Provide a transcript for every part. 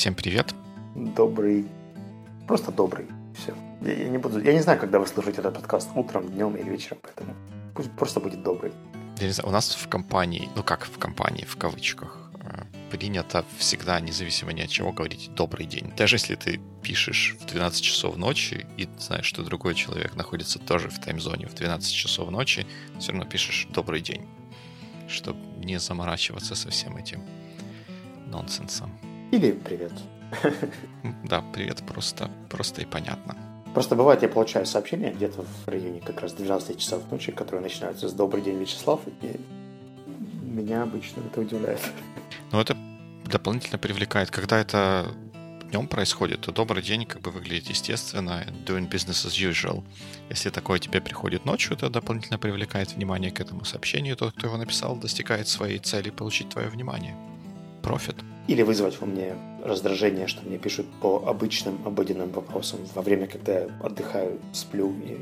Всем привет. Добрый. Просто добрый. Все. Я, я не буду. Я не знаю, когда вы слушаете этот подкаст, утром, днем или вечером, поэтому пусть просто будет добрый. Я не знаю, у нас в компании, ну как в компании, в кавычках, э, принято всегда, независимо ни от чего, говорить «добрый день». Даже если ты пишешь в 12 часов ночи и знаешь, что другой человек находится тоже в таймзоне в 12 часов ночи, все равно пишешь «добрый день», чтобы не заморачиваться со всем этим нонсенсом. Или привет. Да, привет, просто, просто и понятно. Просто бывает, я получаю сообщения где-то в районе как раз 12 часов ночи, которые начинаются с «Добрый день, Вячеслав», и меня обычно это удивляет. Но это дополнительно привлекает. Когда это днем происходит, то добрый день как бы выглядит естественно, doing business as usual. Если такое тебе приходит ночью, то дополнительно привлекает внимание к этому сообщению. Тот, кто его написал, достигает своей цели получить твое внимание. Профит. Или вызвать во мне раздражение, что мне пишут по обычным, обыденным вопросам во время, когда я отдыхаю, сплю и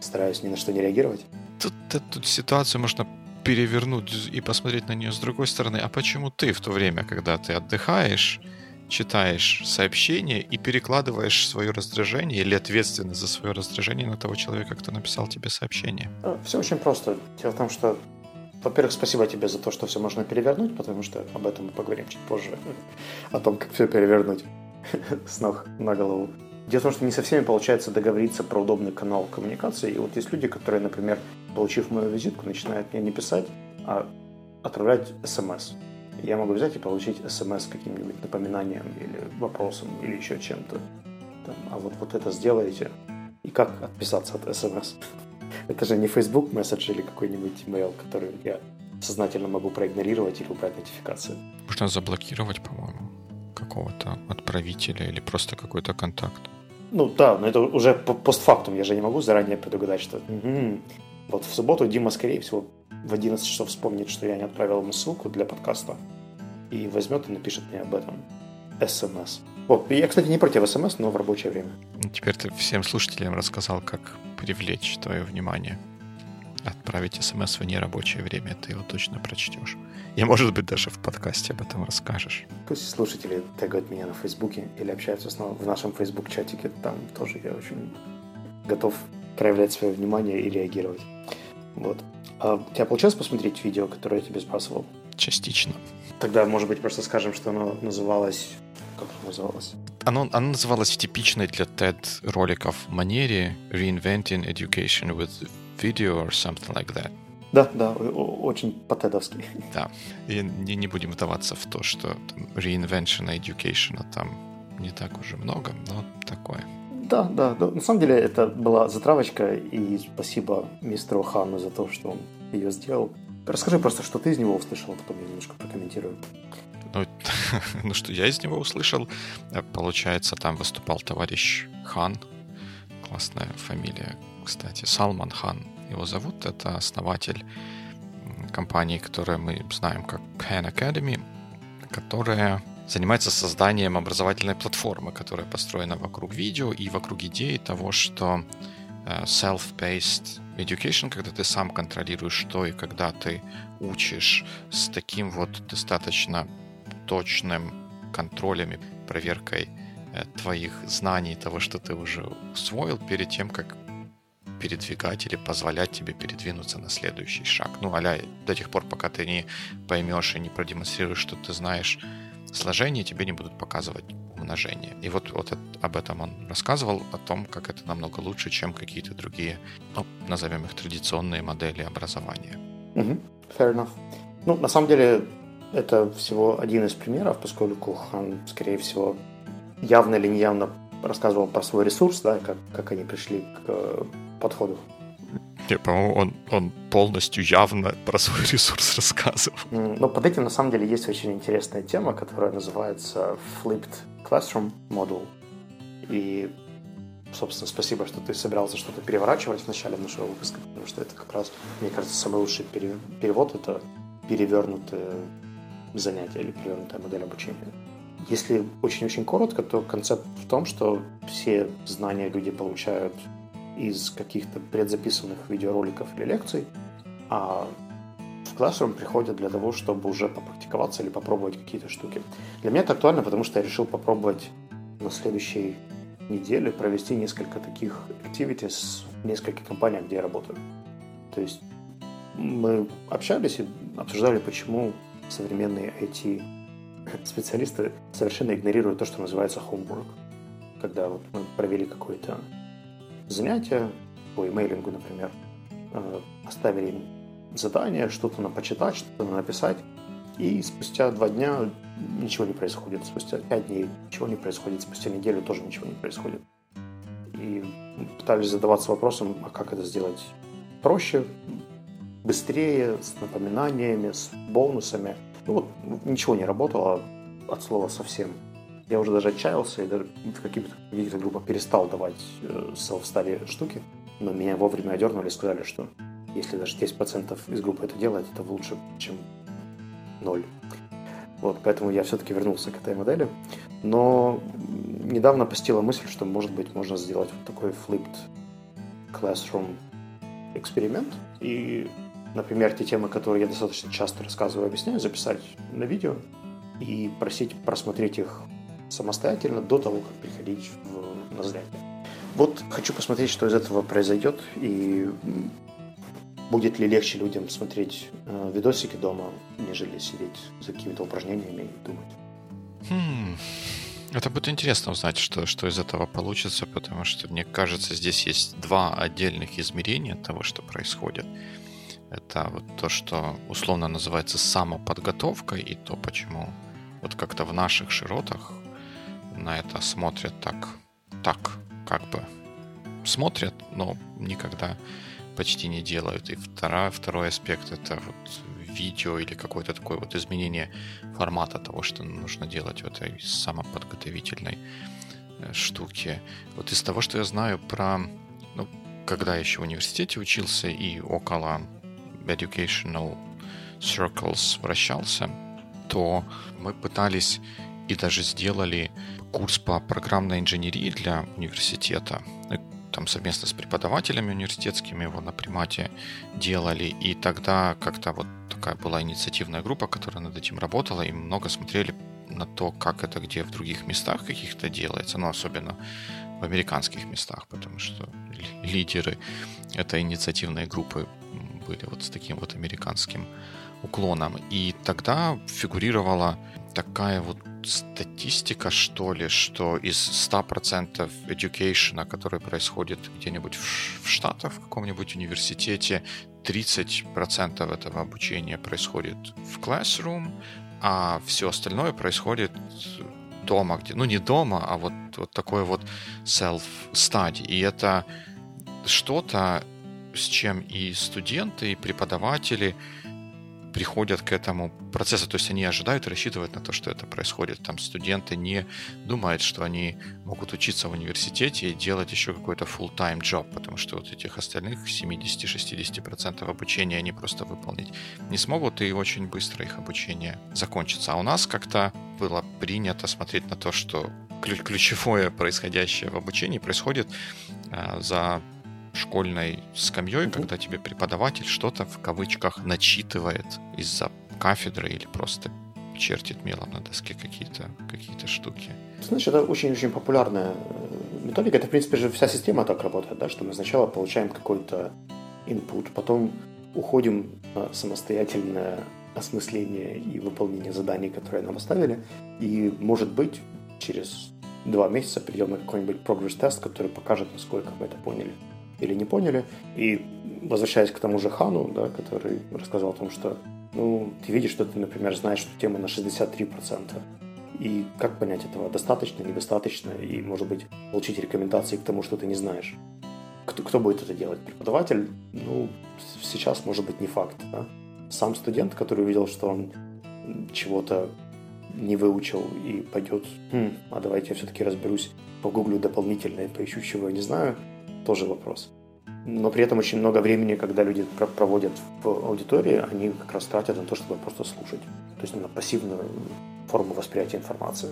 стараюсь ни на что не реагировать. Тут, тут ситуацию можно перевернуть и посмотреть на нее с другой стороны. А почему ты в то время, когда ты отдыхаешь, читаешь сообщение и перекладываешь свое раздражение или ответственность за свое раздражение на того человека, кто написал тебе сообщение? А, все очень просто. Дело в том, что во-первых, спасибо тебе за то, что все можно перевернуть, потому что об этом мы поговорим чуть позже. О том, как все перевернуть с ног на голову. Дело в том, что не со всеми получается договориться про удобный канал коммуникации. И вот есть люди, которые, например, получив мою визитку, начинают мне не писать, а отправлять смс. Я могу взять и получить смс с каким-нибудь напоминанием или вопросом или еще чем-то. Там, а вот, вот это сделаете. И как отписаться от смс? Это же не Facebook месседж или какой-нибудь email, который я сознательно могу проигнорировать или убрать нотификации. Можно заблокировать, по-моему, какого-то отправителя или просто какой-то контакт. Ну да, но это уже постфактум. Я же не могу заранее предугадать, что угу. вот в субботу Дима, скорее всего, в 11 часов вспомнит, что я не отправил ему ссылку для подкаста и возьмет и напишет мне об этом смс. Вот, я, кстати, не против смс, но в рабочее время. Теперь ты всем слушателям рассказал, как привлечь твое внимание. Отправить смс в нерабочее время, ты его точно прочтешь. И, может быть, даже в подкасте об этом расскажешь. Пусть слушатели тегают меня на Фейсбуке или общаются снова в нашем Фейсбук-чатике. Там тоже я очень готов проявлять свое внимание и реагировать. Вот. А у тебя получилось посмотреть видео, которое я тебе сбрасывал? Частично. Тогда, может быть, просто скажем, что оно называлось... Как оно называлось? Оно, оно называлось в типичной для TED роликов манере Reinventing Education with Video or something like that. Да, да, очень по-тедовски. Да. И не, не будем вдаваться в то, что там, reinvention education там не так уже много, но такое. Да, да, да. На самом деле это была затравочка, и спасибо мистеру Хану за то, что он ее сделал. Расскажи просто, что ты из него услышал, а потом я немножко прокомментирую. Ну, ну что я из него услышал? Э, получается, там выступал товарищ Хан. Классная фамилия, кстати. Салман Хан его зовут. Это основатель компании, которую мы знаем как Khan Academy, которая занимается созданием образовательной платформы, которая построена вокруг видео и вокруг идеи того, что self-paced education, когда ты сам контролируешь что и когда ты учишь с таким вот достаточно точным контролем и проверкой э, твоих знаний, того, что ты уже усвоил перед тем, как передвигать или позволять тебе передвинуться на следующий шаг. Ну, аля, до тех пор, пока ты не поймешь и не продемонстрируешь, что ты знаешь сложение, тебе не будут показывать умножение. И вот, вот это, об этом он рассказывал, о том, как это намного лучше, чем какие-то другие, ну, назовем их традиционные модели образования. Mm-hmm. Fair enough. Ну, на самом деле, это всего один из примеров, поскольку Хан, скорее всего, явно или неявно рассказывал про свой ресурс, да, как, как они пришли к э, подходу. Не, по-моему, он, он полностью явно про свой ресурс рассказывал. Но под этим, на самом деле, есть очень интересная тема, которая называется Flipped Classroom Model. И, собственно, спасибо, что ты собирался что-то переворачивать в начале нашего выпуска, потому что это как раз, мне кажется, самый лучший перевод — это перевернутое занятие или перевернутая модель обучения. Если очень-очень коротко, то концепт в том, что все знания люди получают из каких-то предзаписанных видеороликов или лекций, а в Classroom приходят для того, чтобы уже попрактиковаться или попробовать какие-то штуки. Для меня это актуально, потому что я решил попробовать на следующей неделе провести несколько таких activities в нескольких компаниях, где я работаю. То есть мы общались и обсуждали, почему современные IT-специалисты совершенно игнорируют то, что называется homework. Когда вот мы провели какое-то занятие по имейлингу, например, э, оставили им задание, что-то на почитать, что-то написать, и спустя два дня ничего не происходит, спустя пять дней ничего не происходит, спустя неделю тоже ничего не происходит. И пытались задаваться вопросом, а как это сделать проще, быстрее, с напоминаниями, с бонусами. Ну вот ничего не работало от слова совсем. Я уже даже отчаялся и даже в каких-то, каких группах перестал давать э, self-study штуки, но меня вовремя одернули и сказали, что если даже 10% из группы это делает, это лучше, чем ноль. Вот, поэтому я все-таки вернулся к этой модели. Но недавно посетила мысль, что, может быть, можно сделать вот такой flipped classroom эксперимент. И, например, те темы, которые я достаточно часто рассказываю объясняю, записать на видео и просить просмотреть их самостоятельно до того, как приходить в, на занятие. Вот хочу посмотреть, что из этого произойдет, и будет ли легче людям смотреть э, видосики дома, нежели сидеть за какими-то упражнениями и думать. Хм. Это будет интересно узнать, что, что из этого получится, потому что, мне кажется, здесь есть два отдельных измерения того, что происходит. Это вот то, что условно называется самоподготовкой, и то, почему вот как-то в наших широтах на это смотрят так, так, как бы смотрят, но никогда почти не делают. И второй, второй аспект это вот видео или какое-то такое вот изменение формата того, что нужно делать в этой самоподготовительной э, штуке. Вот из того, что я знаю про, ну, когда я еще в университете учился и около educational circles вращался, то мы пытались и даже сделали курс по программной инженерии для университета там совместно с преподавателями университетскими его на примате делали, и тогда как-то вот такая была инициативная группа, которая над этим работала, и много смотрели на то, как это где в других местах каких-то делается, но особенно в американских местах, потому что лидеры этой инициативной группы были вот с таким вот американским уклоном. И тогда фигурировала такая вот статистика, что ли, что из 100% education, который происходит где-нибудь в, Штатах, в каком-нибудь университете, 30% этого обучения происходит в classroom, а все остальное происходит дома, где, ну не дома, а вот, вот такой вот self-study. И это что-то, с чем и студенты, и преподаватели приходят к этому процессу. То есть они ожидают и рассчитывают на то, что это происходит. Там студенты не думают, что они могут учиться в университете и делать еще какой-то full-time job, потому что вот этих остальных 70-60% обучения они просто выполнить не смогут, и очень быстро их обучение закончится. А у нас как-то было принято смотреть на то, что ключевое происходящее в обучении происходит э, за школьной скамьей, угу. когда тебе преподаватель что-то в кавычках начитывает из-за кафедры или просто чертит мелом на доске какие-то какие штуки. Знаешь, это очень-очень популярная э, методика. Это, в принципе, же вся система так работает, да, что мы сначала получаем какой-то input, потом уходим на самостоятельное осмысление и выполнение заданий, которые нам оставили. И, может быть, через два месяца придем на какой-нибудь прогресс-тест, который покажет, насколько мы это поняли или не поняли. И возвращаясь к тому же Хану, да, который рассказал о том, что ну, ты видишь, что ты, например, знаешь эту тему на 63%. И как понять этого? Достаточно, недостаточно? И, может быть, получить рекомендации к тому, что ты не знаешь. Кто, кто будет это делать? Преподаватель? Ну, сейчас, может быть, не факт. Да? Сам студент, который увидел, что он чего-то не выучил и пойдет, хм, а давайте я все-таки разберусь, погуглю дополнительно и поищу, чего я не знаю – тоже вопрос. Но при этом очень много времени, когда люди проводят в аудитории, они как раз тратят на то, чтобы просто слушать. То есть на пассивную форму восприятия информации.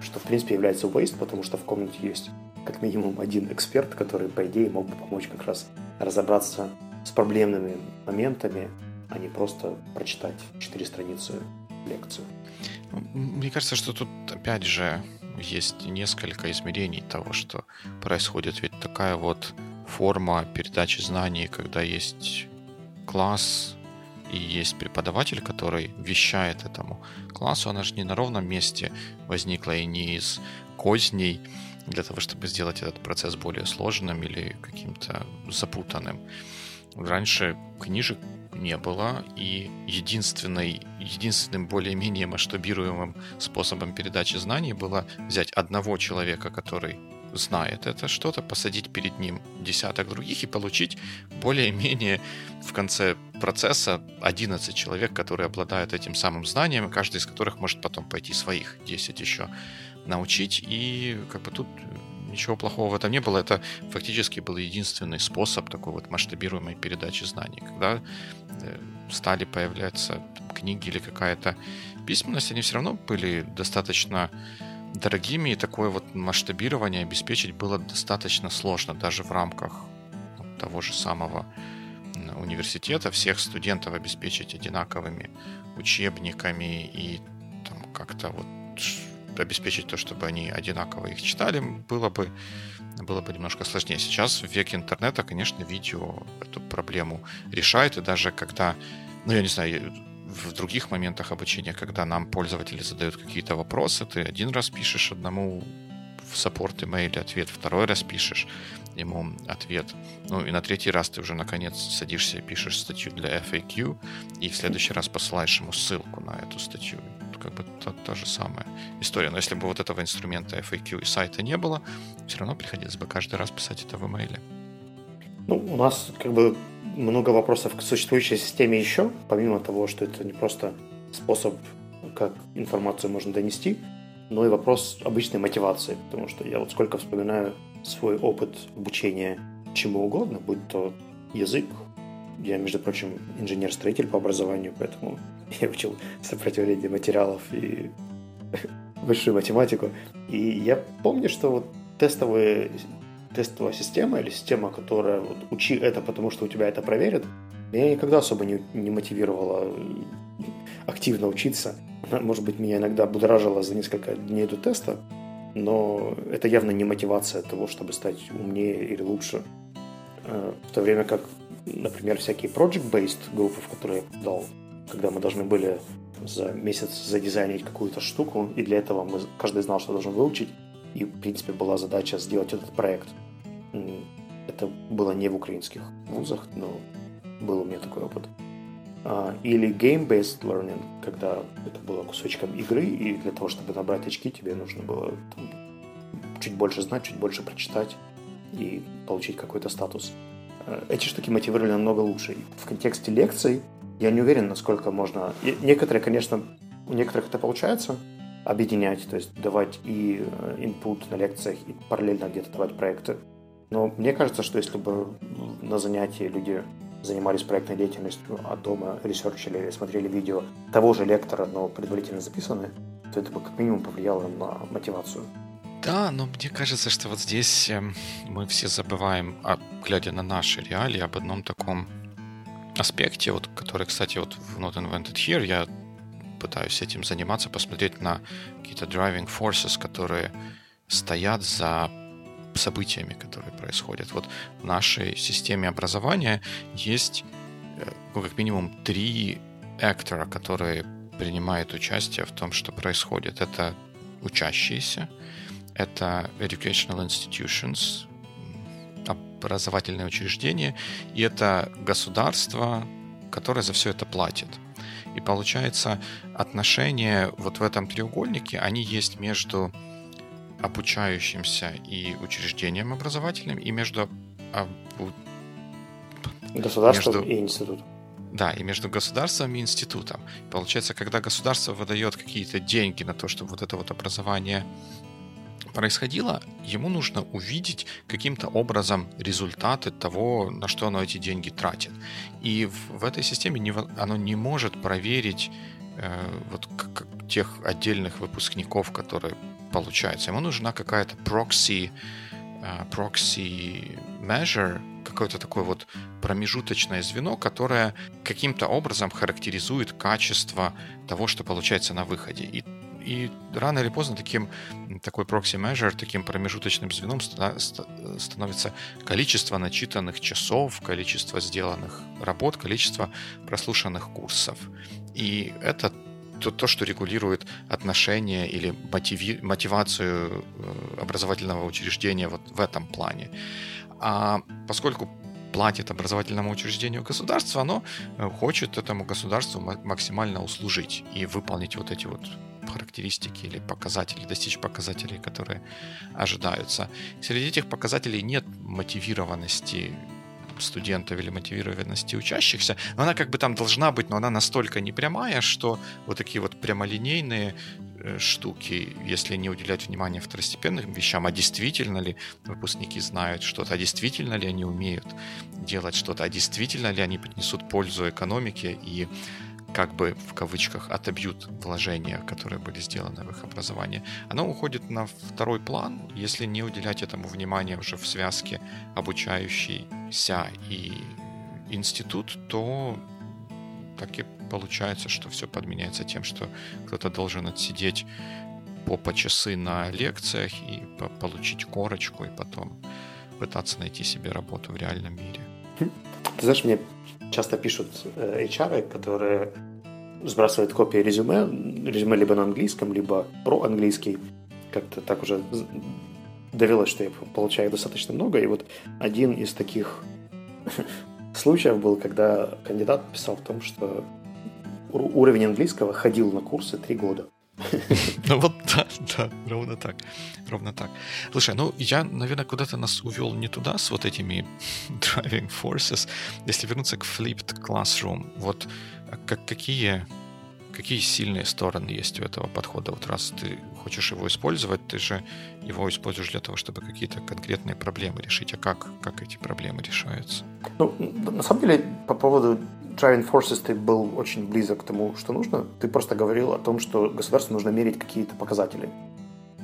Что, в принципе, является waste, потому что в комнате есть как минимум один эксперт, который, по идее, мог бы помочь как раз разобраться с проблемными моментами а не просто прочитать четыре страницы лекцию. Мне кажется, что тут опять же есть несколько измерений того, что происходит. Ведь такая вот форма передачи знаний, когда есть класс и есть преподаватель, который вещает этому классу, она же не на ровном месте возникла и не из козней для того, чтобы сделать этот процесс более сложным или каким-то запутанным. Раньше книжек не было, и единственной, единственным более-менее масштабируемым способом передачи знаний было взять одного человека, который знает это что-то, посадить перед ним десяток других и получить более-менее в конце процесса 11 человек, которые обладают этим самым знанием, каждый из которых может потом пойти своих 10 еще научить. И как бы тут ничего плохого в этом не было. Это фактически был единственный способ такой вот масштабируемой передачи знаний. Когда стали появляться книги или какая-то письменность, они все равно были достаточно дорогими, и такое вот масштабирование обеспечить было достаточно сложно, даже в рамках того же самого университета, всех студентов обеспечить одинаковыми учебниками и как-то вот обеспечить то, чтобы они одинаково их читали, было бы, было бы немножко сложнее. Сейчас в веке интернета, конечно, видео эту проблему решает, и даже когда, ну, я не знаю, в других моментах обучения, когда нам пользователи задают какие-то вопросы, ты один раз пишешь одному в саппорт имейле ответ, второй раз пишешь ему ответ. Ну и на третий раз ты уже наконец садишься и пишешь статью для FAQ, и в следующий раз посылаешь ему ссылку на эту статью как бы та, та же самая история. Но если бы вот этого инструмента FAQ и сайта не было, все равно приходилось бы каждый раз писать это в имейле. Ну, у нас как бы много вопросов к существующей системе еще, помимо того, что это не просто способ, как информацию можно донести, но и вопрос обычной мотивации, потому что я вот сколько вспоминаю свой опыт обучения чему угодно, будь то язык, я, между прочим, инженер-строитель по образованию, поэтому я учил сопротивление материалов и высшую математику. И я помню, что вот тестовые, тестовая система или система, которая вот, учи это, потому что у тебя это проверят, меня никогда особо не, не мотивировала активно учиться. Может быть, меня иногда будоражила за несколько дней до теста, но это явно не мотивация того, чтобы стать умнее или лучше. Э, в то время как, например, всякие project-based группы, в которые я дал когда мы должны были за месяц задизайнить какую-то штуку, и для этого мы, каждый знал, что должен выучить, и, в принципе, была задача сделать этот проект. Это было не в украинских вузах, но был у меня такой опыт. А, или game-based learning, когда это было кусочком игры, и для того, чтобы набрать очки, тебе нужно было там, чуть больше знать, чуть больше прочитать и получить какой-то статус. Э, эти штуки мотивировали намного лучше. В контексте лекций я не уверен, насколько можно... И некоторые, конечно, у некоторых это получается объединять, то есть давать и э, input на лекциях, и параллельно где-то давать проекты. Но мне кажется, что если бы на занятии люди занимались проектной деятельностью, а дома ресерчили или смотрели видео того же лектора, но предварительно записанные, то это бы как минимум повлияло на мотивацию. Да, но мне кажется, что вот здесь эм, мы все забываем, глядя на наши реалии, об одном таком аспекте, вот, который, кстати, вот в Not Invented Here я пытаюсь этим заниматься, посмотреть на какие-то driving forces, которые стоят за событиями, которые происходят. Вот в нашей системе образования есть, э, ну, как минимум, три актора, которые принимают участие в том, что происходит. Это учащиеся, это educational institutions, образовательное учреждение, и это государство, которое за все это платит. И получается, отношения вот в этом треугольнике, они есть между обучающимся и учреждением образовательным, и между обу... государством между... и институтом. Да, и между государством и институтом. Получается, когда государство выдает какие-то деньги на то, чтобы вот это вот образование происходило, ему нужно увидеть каким-то образом результаты того, на что оно эти деньги тратит. И в, в этой системе не, оно не может проверить э, вот как, тех отдельных выпускников, которые получаются. Ему нужна какая-то proxy, э, proxy measure, какое-то такое вот промежуточное звено, которое каким-то образом характеризует качество того, что получается на выходе. И и рано или поздно таким, такой measure, таким промежуточным звеном становится количество начитанных часов, количество сделанных работ, количество прослушанных курсов. И это то, то что регулирует отношения или мотиви, мотивацию э, образовательного учреждения вот в этом плане. А поскольку платит образовательному учреждению государство, оно э, хочет этому государству максимально услужить и выполнить вот эти вот характеристики или показатели, достичь показателей, которые ожидаются. Среди этих показателей нет мотивированности студентов или мотивированности учащихся, но она как бы там должна быть, но она настолько непрямая, что вот такие вот прямолинейные э, штуки, если не уделять внимания второстепенным вещам, а действительно ли выпускники знают что-то, а действительно ли они умеют делать что-то, а действительно ли они принесут пользу экономике и как бы в кавычках отобьют вложения, которые были сделаны в их образование, оно уходит на второй план, если не уделять этому внимания уже в связке обучающийся и институт, то так и получается, что все подменяется тем, что кто-то должен отсидеть по, по часы на лекциях и по получить корочку, и потом пытаться найти себе работу в реальном мире. Ты знаешь, мне часто пишут э, HR, которые сбрасывают копии резюме, резюме либо на английском, либо про английский. Как-то так уже довелось, что я получаю достаточно много. И вот один из таких случаев был, когда кандидат писал в том, что уровень английского ходил на курсы три года. Ну вот да, да, ровно так. Ровно так. Слушай, ну я, наверное, куда-то нас увел не туда с вот этими driving forces. Если вернуться к flipped classroom, вот как, какие, какие сильные стороны есть у этого подхода? Вот раз ты хочешь его использовать, ты же его используешь для того, чтобы какие-то конкретные проблемы решить. А как, как эти проблемы решаются? Ну, на самом деле, по поводу driving forces ты был очень близок к тому, что нужно. Ты просто говорил о том, что государству нужно мерить какие-то показатели.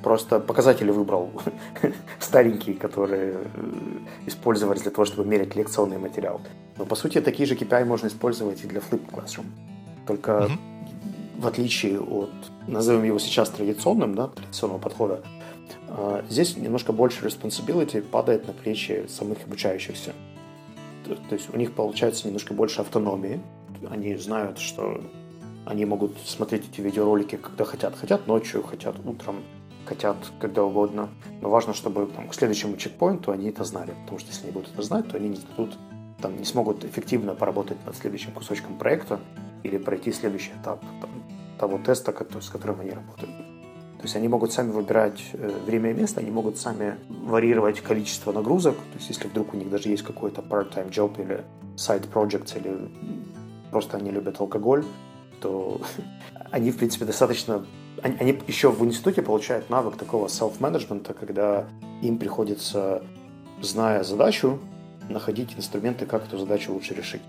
Просто показатели выбрал старенькие, которые э, использовались для того, чтобы мерить лекционный материал. Но по сути такие же KPI можно использовать и для Flip Classroom. Только mm-hmm. В отличие от, назовем его сейчас традиционным, да, традиционного подхода, а, здесь немножко больше responsibility падает на плечи самых обучающихся. То, есть у них получается немножко больше автономии. Они знают, что они могут смотреть эти видеоролики, когда хотят. Хотят ночью, хотят утром, хотят когда угодно. Но важно, чтобы там, к следующему чекпоинту они это знали. Потому что если они будут это знать, то они не сдадут, там, не смогут эффективно поработать над следующим кусочком проекта или пройти следующий этап там, того теста, с которым они работают. То есть они могут сами выбирать э, время и место, они могут сами варьировать количество нагрузок. То есть если вдруг у них даже есть какой-то part-time job или side project, или просто они любят алкоголь, то они, в принципе, достаточно... Они, они еще в институте получают навык такого self-менеджмента, когда им приходится, зная задачу, находить инструменты, как эту задачу лучше решить.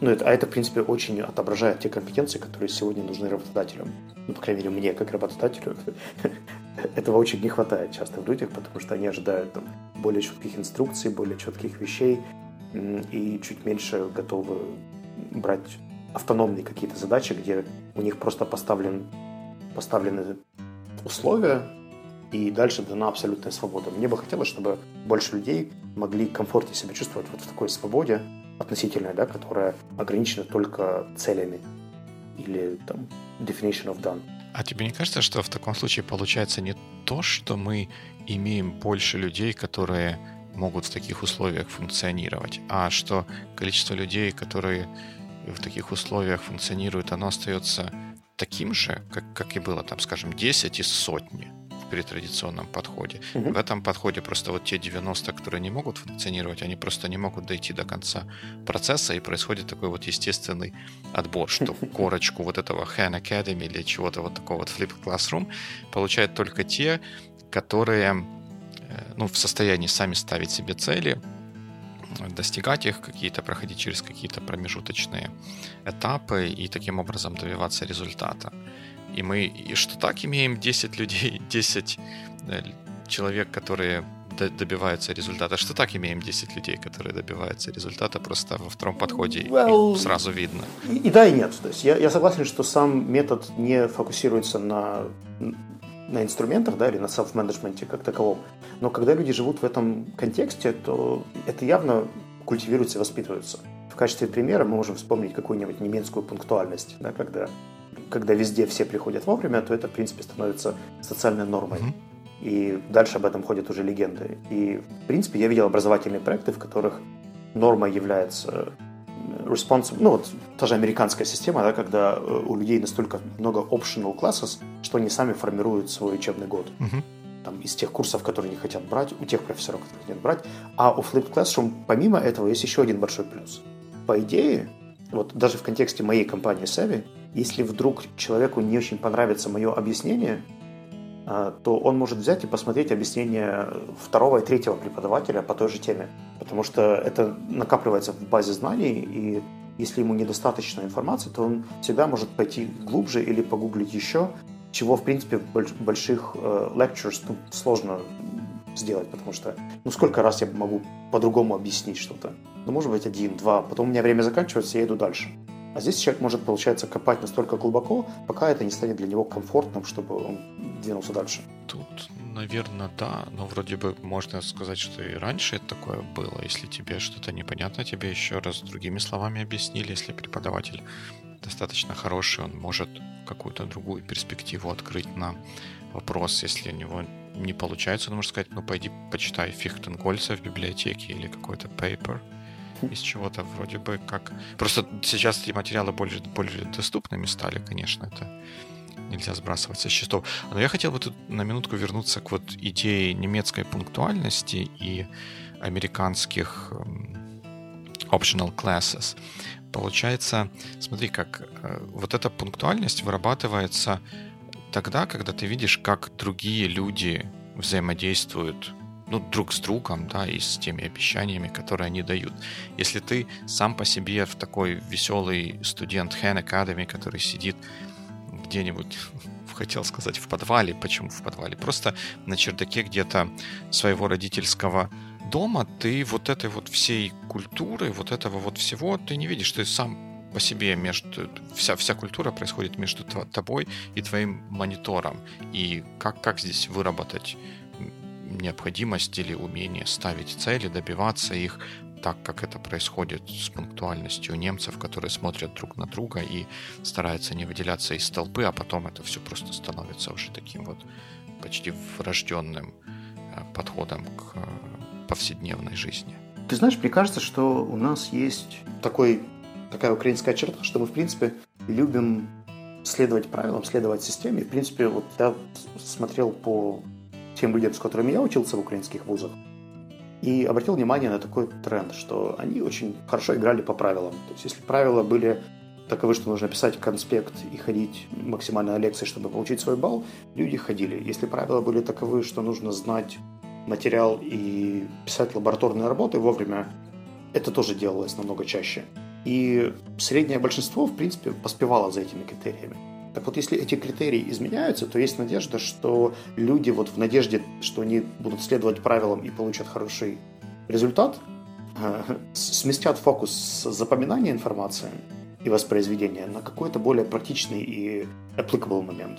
Ну, это, а это, в принципе, очень отображает те компетенции, которые сегодня нужны работодателям. Ну, по крайней мере, мне, как работодателю, этого очень не хватает часто в людях, потому что они ожидают там, более четких инструкций, более четких вещей и чуть меньше готовы брать автономные какие-то задачи, где у них просто поставлен, поставлены условия, и дальше дана абсолютная свобода. Мне бы хотелось, чтобы больше людей могли комфортнее себя чувствовать вот в такой свободе относительной, да, которая ограничена только целями или там definition of done. А тебе не кажется, что в таком случае получается не то, что мы имеем больше людей, которые могут в таких условиях функционировать, а что количество людей, которые в таких условиях функционируют, оно остается таким же, как, как и было, там, скажем, 10 из сотни при традиционном подходе. Mm-hmm. В этом подходе просто вот те 90, которые не могут функционировать, они просто не могут дойти до конца процесса, и происходит такой вот естественный отбор, что корочку вот этого Han Academy или чего-то вот такого вот Flip Classroom получают только те, которые э, ну, в состоянии сами ставить себе цели, достигать их, какие-то проходить через какие-то промежуточные этапы и таким образом добиваться результата. И мы и что так имеем 10 людей, 10 э, человек, которые добиваются результата. Что так имеем 10 людей, которые добиваются результата просто во втором подходе, well, сразу видно. И, и да, и нет. То есть я, я согласен, что сам метод не фокусируется на, на инструментах да, или на self-менеджменте как таковом. Но когда люди живут в этом контексте, то это явно культивируется и воспитывается. В качестве примера мы можем вспомнить какую-нибудь немецкую пунктуальность, да, когда когда везде все приходят вовремя, то это, в принципе, становится социальной нормой. Mm-hmm. И дальше об этом ходят уже легенды. И, в принципе, я видел образовательные проекты, в которых норма является responsible, ну вот та же американская система, да, когда э, у людей настолько много optional classes, что они сами формируют свой учебный год. Uh-huh. Там, из тех курсов, которые не хотят брать, у тех профессоров, которые хотят брать. А у Flipped Classroom, помимо этого, есть еще один большой плюс. По идее, вот даже в контексте моей компании Savvy, если вдруг человеку не очень понравится мое объяснение, а, то он может взять и посмотреть объяснение второго и третьего преподавателя по той же теме. Потому что это накапливается в базе знаний, и если ему недостаточно информации, то он всегда может пойти глубже или погуглить еще, чего, в принципе, в больших э, lectures ну, сложно сделать, потому что, ну, сколько раз я могу по-другому объяснить что-то? Ну, может быть, один, два, потом у меня время заканчивается, я иду дальше. А здесь человек может, получается, копать настолько глубоко, пока это не станет для него комфортным, чтобы он двинулся дальше. Тут, наверное, да, но вроде бы можно сказать, что и раньше это такое было. Если тебе что-то непонятно, тебе еще раз другими словами объяснили. Если преподаватель достаточно хороший, он может какую-то другую перспективу открыть на вопрос. Если у него не получается, он может сказать, ну пойди почитай Фихтенгольца в библиотеке или какой-то paper из чего-то вроде бы как... Просто сейчас эти материалы более, более доступными стали, конечно, это нельзя сбрасывать со счетов. Но я хотел бы тут на минутку вернуться к вот идее немецкой пунктуальности и американских эм, optional classes. Получается, смотри, как э, вот эта пунктуальность вырабатывается тогда, когда ты видишь, как другие люди взаимодействуют ну, друг с другом, да, и с теми обещаниями, которые они дают. Если ты сам по себе в такой веселый студент Хэн Academy, который сидит где-нибудь, хотел сказать, в подвале, почему в подвале, просто на чердаке где-то своего родительского дома, ты вот этой вот всей культуры, вот этого вот всего, ты не видишь, ты сам по себе между вся вся культура происходит между тобой и твоим монитором. И как как здесь выработать необходимость или умение ставить цели, добиваться их, так как это происходит с пунктуальностью немцев, которые смотрят друг на друга и стараются не выделяться из толпы, а потом это все просто становится уже таким вот почти врожденным э, подходом к э, повседневной жизни. Ты знаешь, мне кажется, что у нас есть такой, такая украинская черта, что мы, в принципе, любим следовать правилам, следовать системе. В принципе, вот я смотрел по тем людям, с которыми я учился в украинских вузах, и обратил внимание на такой тренд, что они очень хорошо играли по правилам. То есть, если правила были таковы, что нужно писать конспект и ходить максимально на лекции, чтобы получить свой балл, люди ходили. Если правила были таковы, что нужно знать материал и писать лабораторные работы вовремя, это тоже делалось намного чаще. И среднее большинство, в принципе, поспевало за этими критериями. Так вот, если эти критерии изменяются, то есть надежда, что люди вот в надежде, что они будут следовать правилам и получат хороший результат, э, сместят фокус с запоминания информации и воспроизведения на какой-то более практичный и applicable момент.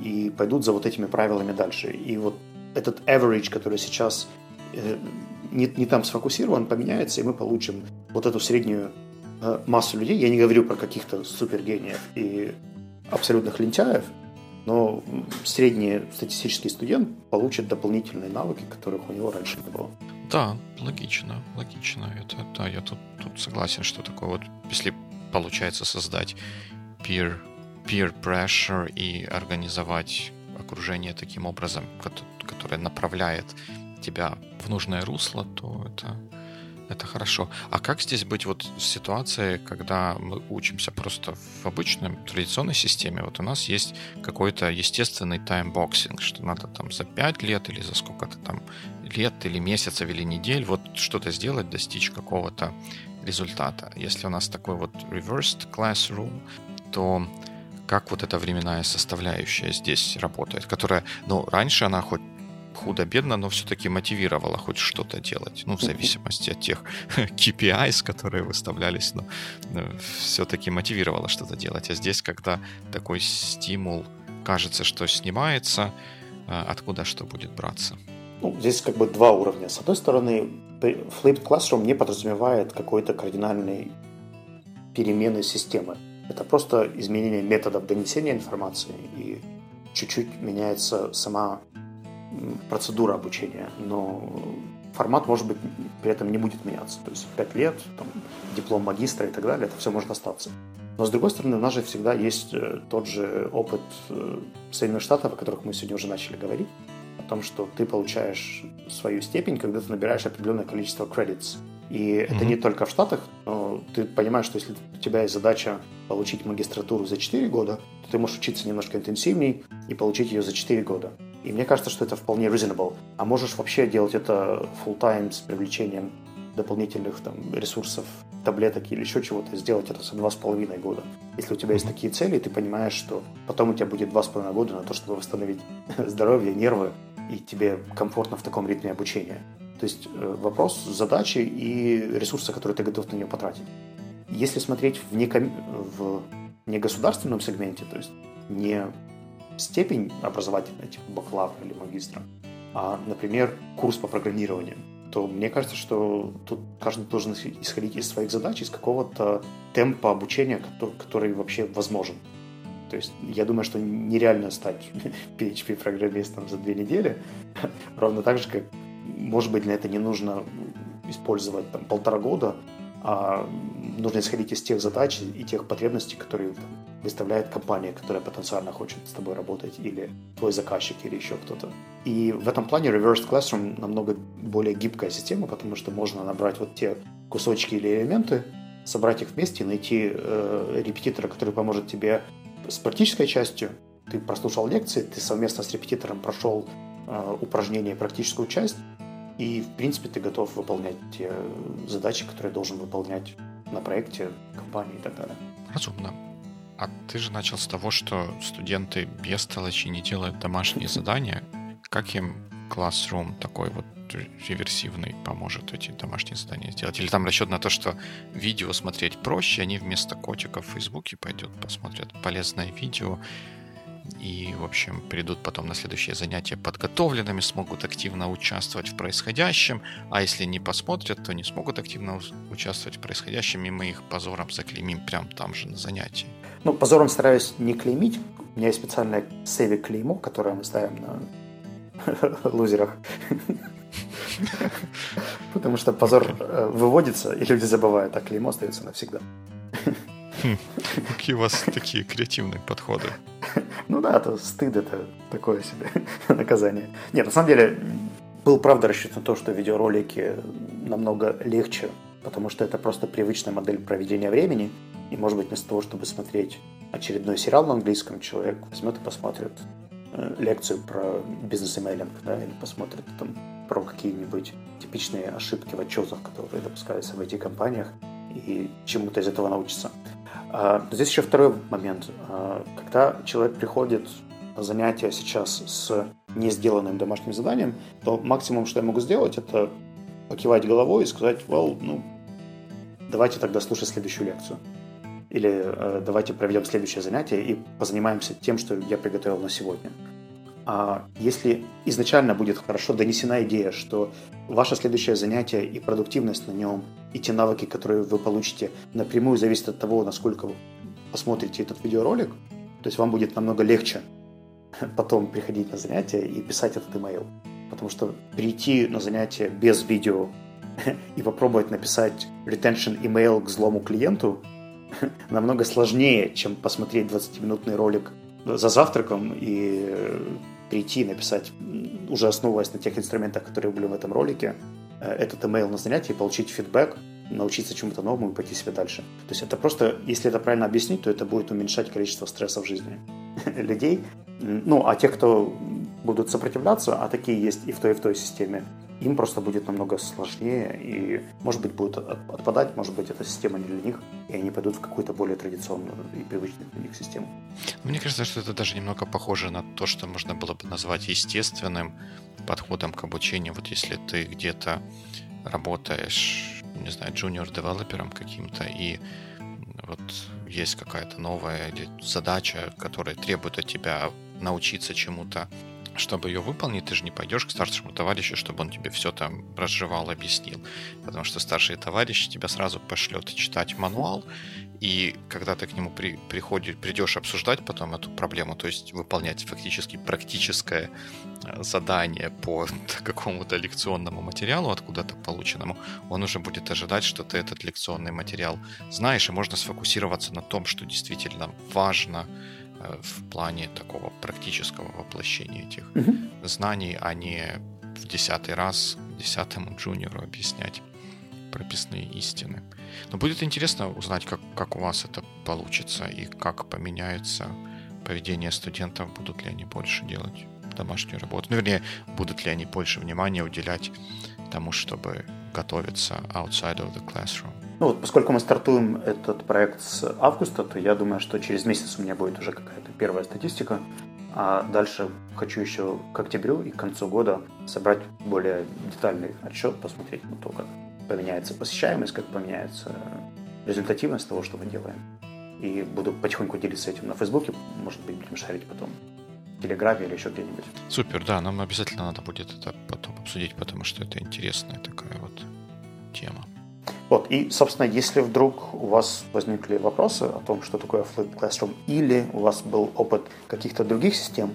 И пойдут за вот этими правилами дальше. И вот этот average, который сейчас э, не, не там сфокусирован, поменяется, и мы получим вот эту среднюю э, массу людей. Я не говорю про каких-то супергениев и абсолютных лентяев, но средний статистический студент получит дополнительные навыки, которых у него раньше не было. Да, логично, логично. Это, да, я тут, тут согласен, что такое вот, если получается создать peer, peer pressure и организовать окружение таким образом, которое направляет тебя в нужное русло, то это это хорошо. А как здесь быть вот в ситуации, когда мы учимся просто в обычной традиционной системе? Вот у нас есть какой-то естественный timeboxing, что надо там за 5 лет или за сколько-то там лет или месяцев или недель вот что-то сделать, достичь какого-то результата. Если у нас такой вот reversed classroom, то как вот эта временная составляющая здесь работает, которая, ну, раньше она хоть худо-бедно, но все-таки мотивировало хоть что-то делать. Ну, в зависимости от тех KPIs, которые выставлялись, но все-таки мотивировало что-то делать. А здесь, когда такой стимул кажется, что снимается, э, откуда что будет браться? Ну, здесь как бы два уровня. С одной стороны, Flipped Classroom не подразумевает какой-то кардинальной перемены системы. Это просто изменение методов донесения информации и чуть-чуть меняется сама процедура обучения, но формат, может быть, при этом не будет меняться. То есть 5 лет, там, диплом магистра и так далее, это все может остаться. Но, с другой стороны, у нас же всегда есть э, тот же опыт э, Соединенных Штатов, о которых мы сегодня уже начали говорить, о том, что ты получаешь свою степень, когда ты набираешь определенное количество credits. И mm-hmm. это не только в Штатах, но ты понимаешь, что если у тебя есть задача получить магистратуру за 4 года, то ты можешь учиться немножко интенсивнее и получить ее за 4 года. И мне кажется, что это вполне reasonable. А можешь вообще делать это full-time с привлечением дополнительных там, ресурсов, таблеток или еще чего-то, сделать это за два с половиной года. Если у тебя есть такие цели, ты понимаешь, что потом у тебя будет два с половиной года на то, чтобы восстановить здоровье, нервы, и тебе комфортно в таком ритме обучения. То есть э, вопрос задачи и ресурса, которые ты готов на нее потратить. Если смотреть в, неком... в негосударственном сегменте, то есть не степень образовательная, типа бакалавра или магистра, а, например, курс по программированию, то мне кажется, что тут каждый должен исходить из своих задач, из какого-то темпа обучения, который, вообще возможен. То есть я думаю, что нереально стать PHP-программистом за две недели, ровно так же, как, может быть, для этого не нужно использовать там, полтора года, а нужно исходить из тех задач и тех потребностей, которые там, выставляет компания, которая потенциально хочет с тобой работать, или твой заказчик, или еще кто-то. И в этом плане Reversed Classroom намного более гибкая система, потому что можно набрать вот те кусочки или элементы, собрать их вместе найти э, репетитора, который поможет тебе с практической частью. Ты прослушал лекции, ты совместно с репетитором прошел э, упражнения и практическую часть, и, в принципе, ты готов выполнять те задачи, которые должен выполнять на проекте компании и так далее. Разумно. А ты же начал с того, что студенты без толочи не делают домашние задания. Как им Classroom такой вот реверсивный поможет эти домашние задания сделать? Или там расчет на то, что видео смотреть проще, они вместо котиков в Фейсбуке пойдут, посмотрят полезное видео, и, в общем, придут потом на следующее занятие подготовленными, смогут активно участвовать в происходящем, а если не посмотрят, то не смогут активно участвовать в происходящем, и мы их позором заклеймим прямо там же на занятии. Ну, позором стараюсь не клеймить. У меня есть специальное сейве клеймо, которое мы ставим на лузерах. Потому что позор э, выводится, и люди забывают, а клеймо остается навсегда. Хм, какие у вас такие креативные подходы. Ну да, то стыд это такое себе наказание. Нет, на самом деле, был правда расчет на то, что видеоролики намного легче, потому что это просто привычная модель проведения времени. И, может быть, вместо того, чтобы смотреть очередной сериал на английском, человек возьмет и посмотрит э, лекцию про бизнес-эмейлинг, да, или посмотрит там про какие-нибудь типичные ошибки в отчетах, которые допускаются в IT-компаниях, и чему-то из этого научится. А, здесь еще второй момент. А, когда человек приходит на занятия сейчас с не сделанным домашним заданием, то максимум, что я могу сделать, это покивать головой и сказать, well, ну, давайте тогда слушать следующую лекцию. Или э, давайте проведем следующее занятие и позанимаемся тем, что я приготовил на сегодня. А если изначально будет хорошо донесена идея, что ваше следующее занятие и продуктивность на нем, и те навыки, которые вы получите, напрямую зависят от того, насколько вы посмотрите этот видеоролик, то есть вам будет намного легче потом приходить на занятия и писать этот email. Потому что прийти на занятие без видео и попробовать написать retention email к злому клиенту намного сложнее, чем посмотреть 20-минутный ролик за завтраком и прийти и написать, уже основываясь на тех инструментах, которые были в этом ролике, э, этот email на занятие, получить фидбэк, научиться чему-то новому и пойти себе дальше. То есть это просто, если это правильно объяснить, то это будет уменьшать количество стресса в жизни людей. Ну, а те, кто будут сопротивляться, а такие есть и в той, и в той системе, им просто будет намного сложнее и, может быть, будет отпадать, может быть, эта система не для них, и они пойдут в какую-то более традиционную и привычную для них систему. Мне кажется, что это даже немного похоже на то, что можно было бы назвать естественным подходом к обучению. Вот если ты где-то работаешь, не знаю, джуниор-девелопером каким-то, и вот есть какая-то новая задача, которая требует от тебя научиться чему-то чтобы ее выполнить, ты же не пойдешь к старшему товарищу, чтобы он тебе все там разжевал, объяснил. Потому что старший товарищ тебя сразу пошлет читать мануал, и когда ты к нему при, приходишь, придешь обсуждать потом эту проблему, то есть выполнять фактически практическое э, задание по какому-то лекционному материалу, откуда-то полученному, он уже будет ожидать, что ты этот лекционный материал знаешь, и можно сфокусироваться на том, что действительно важно, в плане такого практического воплощения этих угу. знаний, а не в десятый раз десятому джуниору объяснять прописные истины. Но будет интересно узнать, как, как у вас это получится и как поменяется поведение студентов, будут ли они больше делать домашнюю работу. Ну, вернее, будут ли они больше внимания уделять тому, чтобы готовиться outside of the classroom. Ну вот, поскольку мы стартуем этот проект с августа, то я думаю, что через месяц у меня будет уже какая-то первая статистика. А дальше хочу еще к октябрю и к концу года собрать более детальный отчет, посмотреть на то, как поменяется посещаемость, как поменяется результативность того, что мы делаем. И буду потихоньку делиться этим на Фейсбуке, может быть, будем шарить потом в Телеграме или еще где-нибудь. Супер, да, нам обязательно надо будет это потом обсудить, потому что это интересная такая вот тема. Вот, и, собственно, если вдруг у вас возникли вопросы о том, что такое Flipped Classroom, или у вас был опыт каких-то других систем,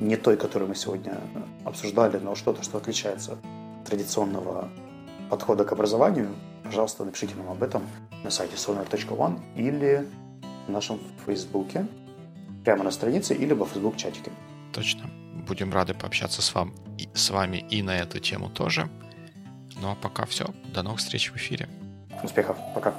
не той, которую мы сегодня обсуждали, но что-то, что отличается от традиционного подхода к образованию, пожалуйста, напишите нам об этом на сайте sonar.one или в нашем Фейсбуке, прямо на странице или во Фейсбук-чатике. Точно. Будем рады пообщаться с, вам, с вами и на эту тему тоже. Ну а пока все. До новых встреч в эфире. Успехов. Пока.